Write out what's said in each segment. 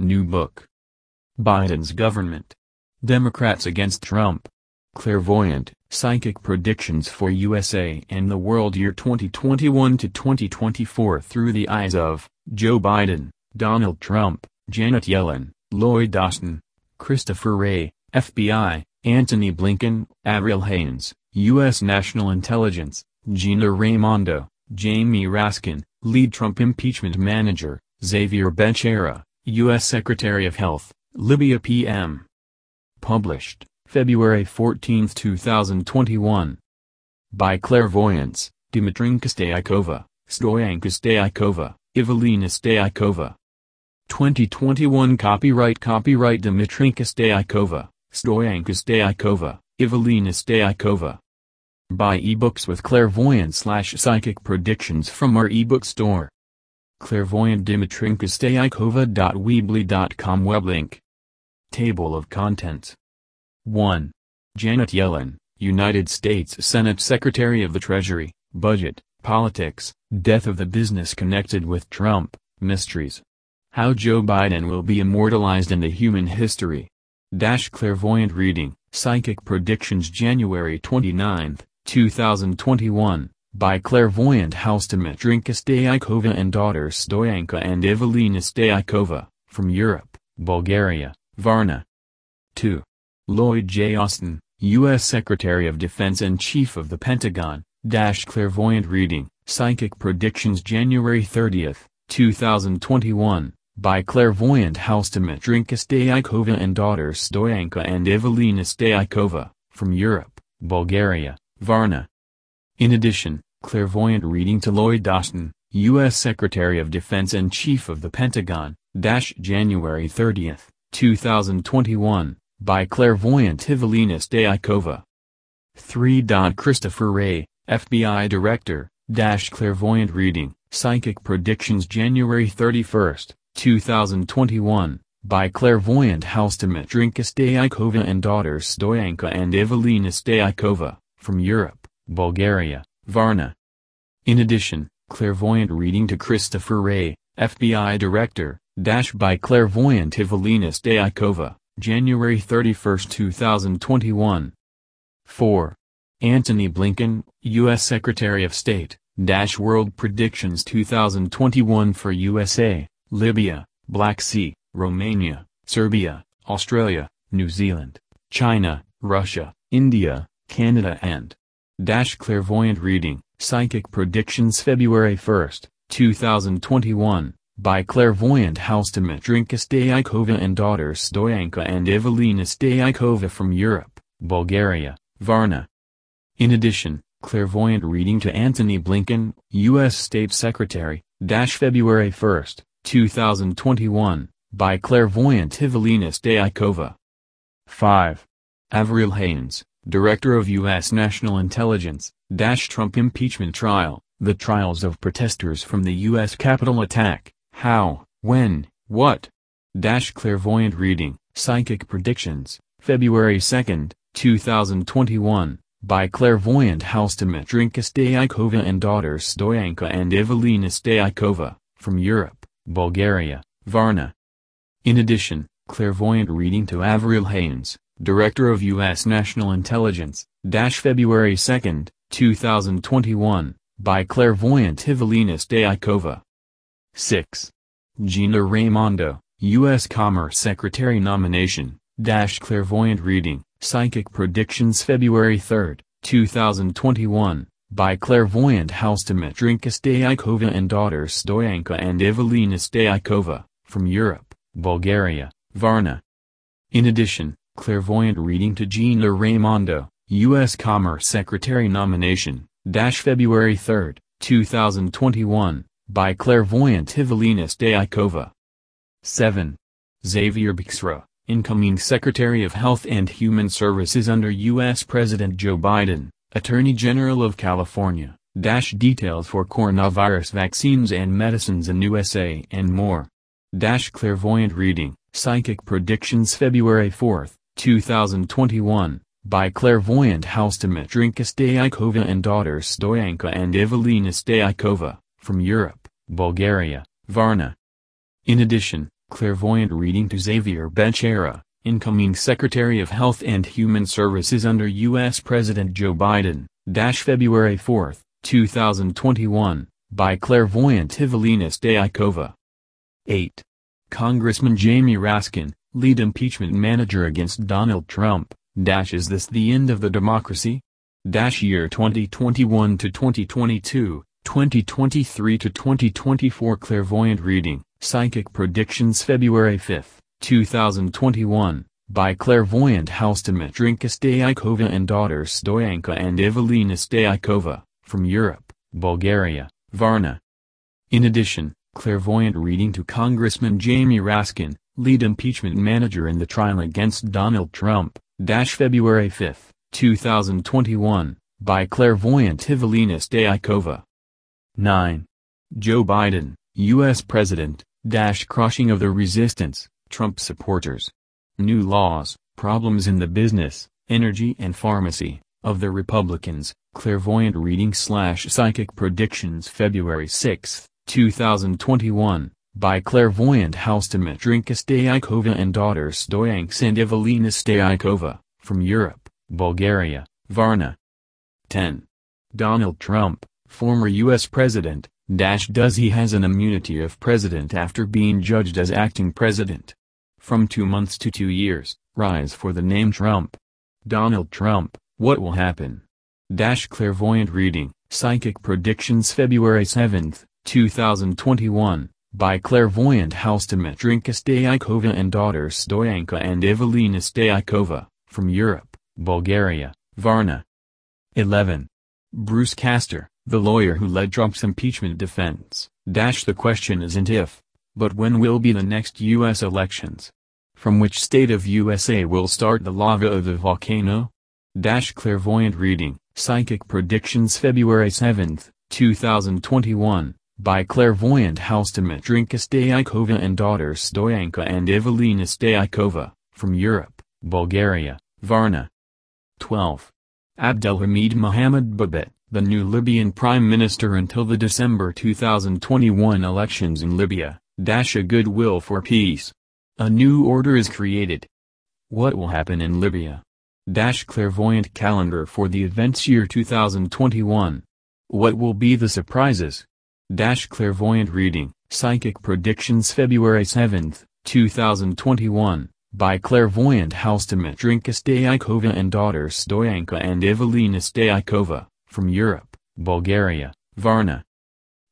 New book. Biden's government. Democrats against Trump. Clairvoyant, psychic predictions for USA and the world year 2021 to 2024 through the eyes of Joe Biden, Donald Trump, Janet Yellen, Lloyd Austin, Christopher Wray, FBI, Antony Blinken, Avril Haines, U.S. National Intelligence, Gina Raimondo, Jamie Raskin, lead Trump impeachment manager, Xavier Becerra, U.S. Secretary of Health, Libya PM. Published, February 14, 2021. By Clairvoyance, Dmitrinka Stoichkova, Stoyanka Stoichkova, Evelina Stoichkova. 2021 Copyright Copyright Dmitrinka Stoichkova, Stoyanka Stoichkova, Evelina Stoichkova. Buy ebooks with clairvoyant slash psychic predictions from our ebook store. Clairvoyant Dmitrinka Stoichkova.weebly.com web link. Table of Contents 1. Janet Yellen, United States Senate Secretary of the Treasury, Budget, Politics, Death of the Business Connected with Trump, Mysteries. How Joe Biden Will Be Immortalized in the Human History. Dash Clairvoyant Reading, Psychic Predictions January 29, 2021, by Clairvoyant House Dmitrinka Stoichkova and daughters Stoyanka and Evelina Stoichkova, from Europe, Bulgaria, Varna. 2. Lloyd J. Austin, U.S. Secretary of Defense and Chief of the Pentagon, Dash Clairvoyant Reading, Psychic Predictions January 30, 2021, by Clairvoyant House Dmitrinka Stoichkova and daughters Stoyanka and Evelina Stoichkova, from Europe, Bulgaria, Varna. In addition, clairvoyant reading to Lloyd Austin, U.S. Secretary of Defense and Chief of the Pentagon, dash January 30, 2021, by clairvoyant Evelina Stoichkova. 3. Christopher Wray, FBI Director, dash clairvoyant reading, psychic predictions January 31, 2021, by clairvoyant House Dmitrinka Stoichkova and daughters Stoyanka and Evelina Stoichkova from Europe, Bulgaria, Varna. In addition, clairvoyant reading to Christopher Wray, FBI Director, dash by clairvoyant Evelina Stoichkova, January 31, 2021. 4. Antony Blinken, U.S. Secretary of State, dash World Predictions 2021 for USA, Libya, Black Sea, Romania, Serbia, Australia, New Zealand, China, Russia, India, Canada and Dash Clairvoyant Reading, Psychic Predictions February 1, 2021, by Clairvoyant House Dmitrinka Stoichkova and daughters Stoyanka and Evelina Stoichkova from Europe, Bulgaria, Varna. In addition, Clairvoyant Reading to Antony Blinken, U.S. State Secretary, Dash February 1, 2021, by Clairvoyant Evelina Stoichkova. 5. Avril Haines, Director of U.S. National Intelligence, Trump Impeachment Trial, The Trials of Protesters from the U.S. Capitol Attack, How, When, What? Dash Clairvoyant Reading, Psychic Predictions, February 2, 2021, by Clairvoyant House Dmitrinka Stoichkova and daughters Stoyanka and Evelina Stoichkova, from Europe, Bulgaria, Varna. In addition, Clairvoyant Reading to Avril Haines, Director of U.S. National Intelligence, February 2, 2021, by Clairvoyant Evelina Stoichkova. 6. Gina Raimondo, U.S. Commerce Secretary Nomination, Clairvoyant Reading, Psychic Predictions February 3, 2021, by Clairvoyant House Dmitrinka Stoichkova and daughters Stoyanka and Evelina Stoichkova, from Europe, Bulgaria, Varna. In addition, Clairvoyant Reading to Gina Raimondo, U.S. Commerce Secretary Nomination, dash February 3, 2021, by Clairvoyant Evelina Stoichkova. 7. Xavier Becerra, Incoming Secretary of Health and Human Services under U.S. President Joe Biden, Attorney General of California, dash details for coronavirus vaccines and medicines in USA and more. Dash Clairvoyant Reading, Psychic Predictions February 4, 2021, by Clairvoyant House Dmitrinka Stoichkova and daughters Stoyanka and Evelina Stoichkova, from Europe, Bulgaria, Varna. In addition, Clairvoyant reading to Xavier Becerra, incoming Secretary of Health and Human Services under U.S. President Joe Biden, dash February 4, 2021, by clairvoyant Evelina Stoichkova. 8. Congressman Jamie Raskin, lead impeachment manager against Donald Trump, dash is this the end of the democracy? Dash year 2021 to 2022, 2023 to 2024 clairvoyant reading, psychic predictions February 5, 2021, by clairvoyant house Dmitrinka Stoichkova and daughters Stoyanka and Evelina Stoichkova, from Europe, Bulgaria, Varna. In addition, clairvoyant reading to Congressman Jamie Raskin, lead impeachment manager in the trial against Donald Trump, dash February 5, 2021, by clairvoyant Evelina Stoichkova. 9. Joe Biden, U.S. President, dash crushing of the resistance, Trump supporters. New laws, problems in the business, energy and pharmacy, of the Republicans, clairvoyant reading slash psychic predictions February 6, 2021, by clairvoyant house Dmitrinka Stoichkova and daughters Stoyanka and Evelina Stoichkova, from Europe, Bulgaria, Varna. 10. Donald Trump, former U.S. President, dash does he has an immunity of president after being judged as acting president. From two months to two years, rise for the name Trump. Donald Trump, what will happen? Dash clairvoyant reading, psychic predictions February 7, 2021, by clairvoyant house Dmitrinka and daughters Stoyanka and Evelina Stoichkova, from Europe, Bulgaria, Varna. 11. Bruce Castor, the lawyer who led Trump's impeachment defense, dash the question isn't if, but when will be the next U.S. elections? From which state of USA will start the lava of the volcano? Dash clairvoyant reading, psychic predictions February 7, 2021, by clairvoyant house Dmitrinka Stoichkova and daughters Stoyanka and Evelina Stoichkova, from Europe, Bulgaria, Varna. 12. Abdelhamid Mohamed Dbeibah, the new Libyan prime minister until the December 2021 elections in Libya, dash a goodwill for peace. A new order is created. What will happen in Libya? Dash clairvoyant calendar for the events year 2021. What will be the surprises? Dash clairvoyant reading, psychic predictions February 7, 2021, by clairvoyant house Dmitrinka Stoichkova and daughters Stoyanka and Evelina Stoichkova, from Europe, Bulgaria, Varna.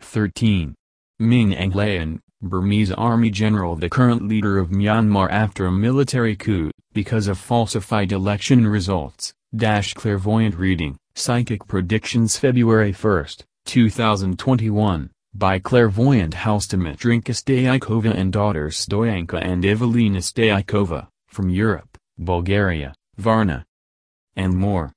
13. Min Aung Hlaing, Burmese army general the current leader of Myanmar after a military coup, because of falsified election results, dash clairvoyant reading, psychic predictions February 1, 2021, by clairvoyant house Dmitrinka Stoichkova and daughters Stoyanka and Evelina Stoichkova, from Europe, Bulgaria, Varna. And more.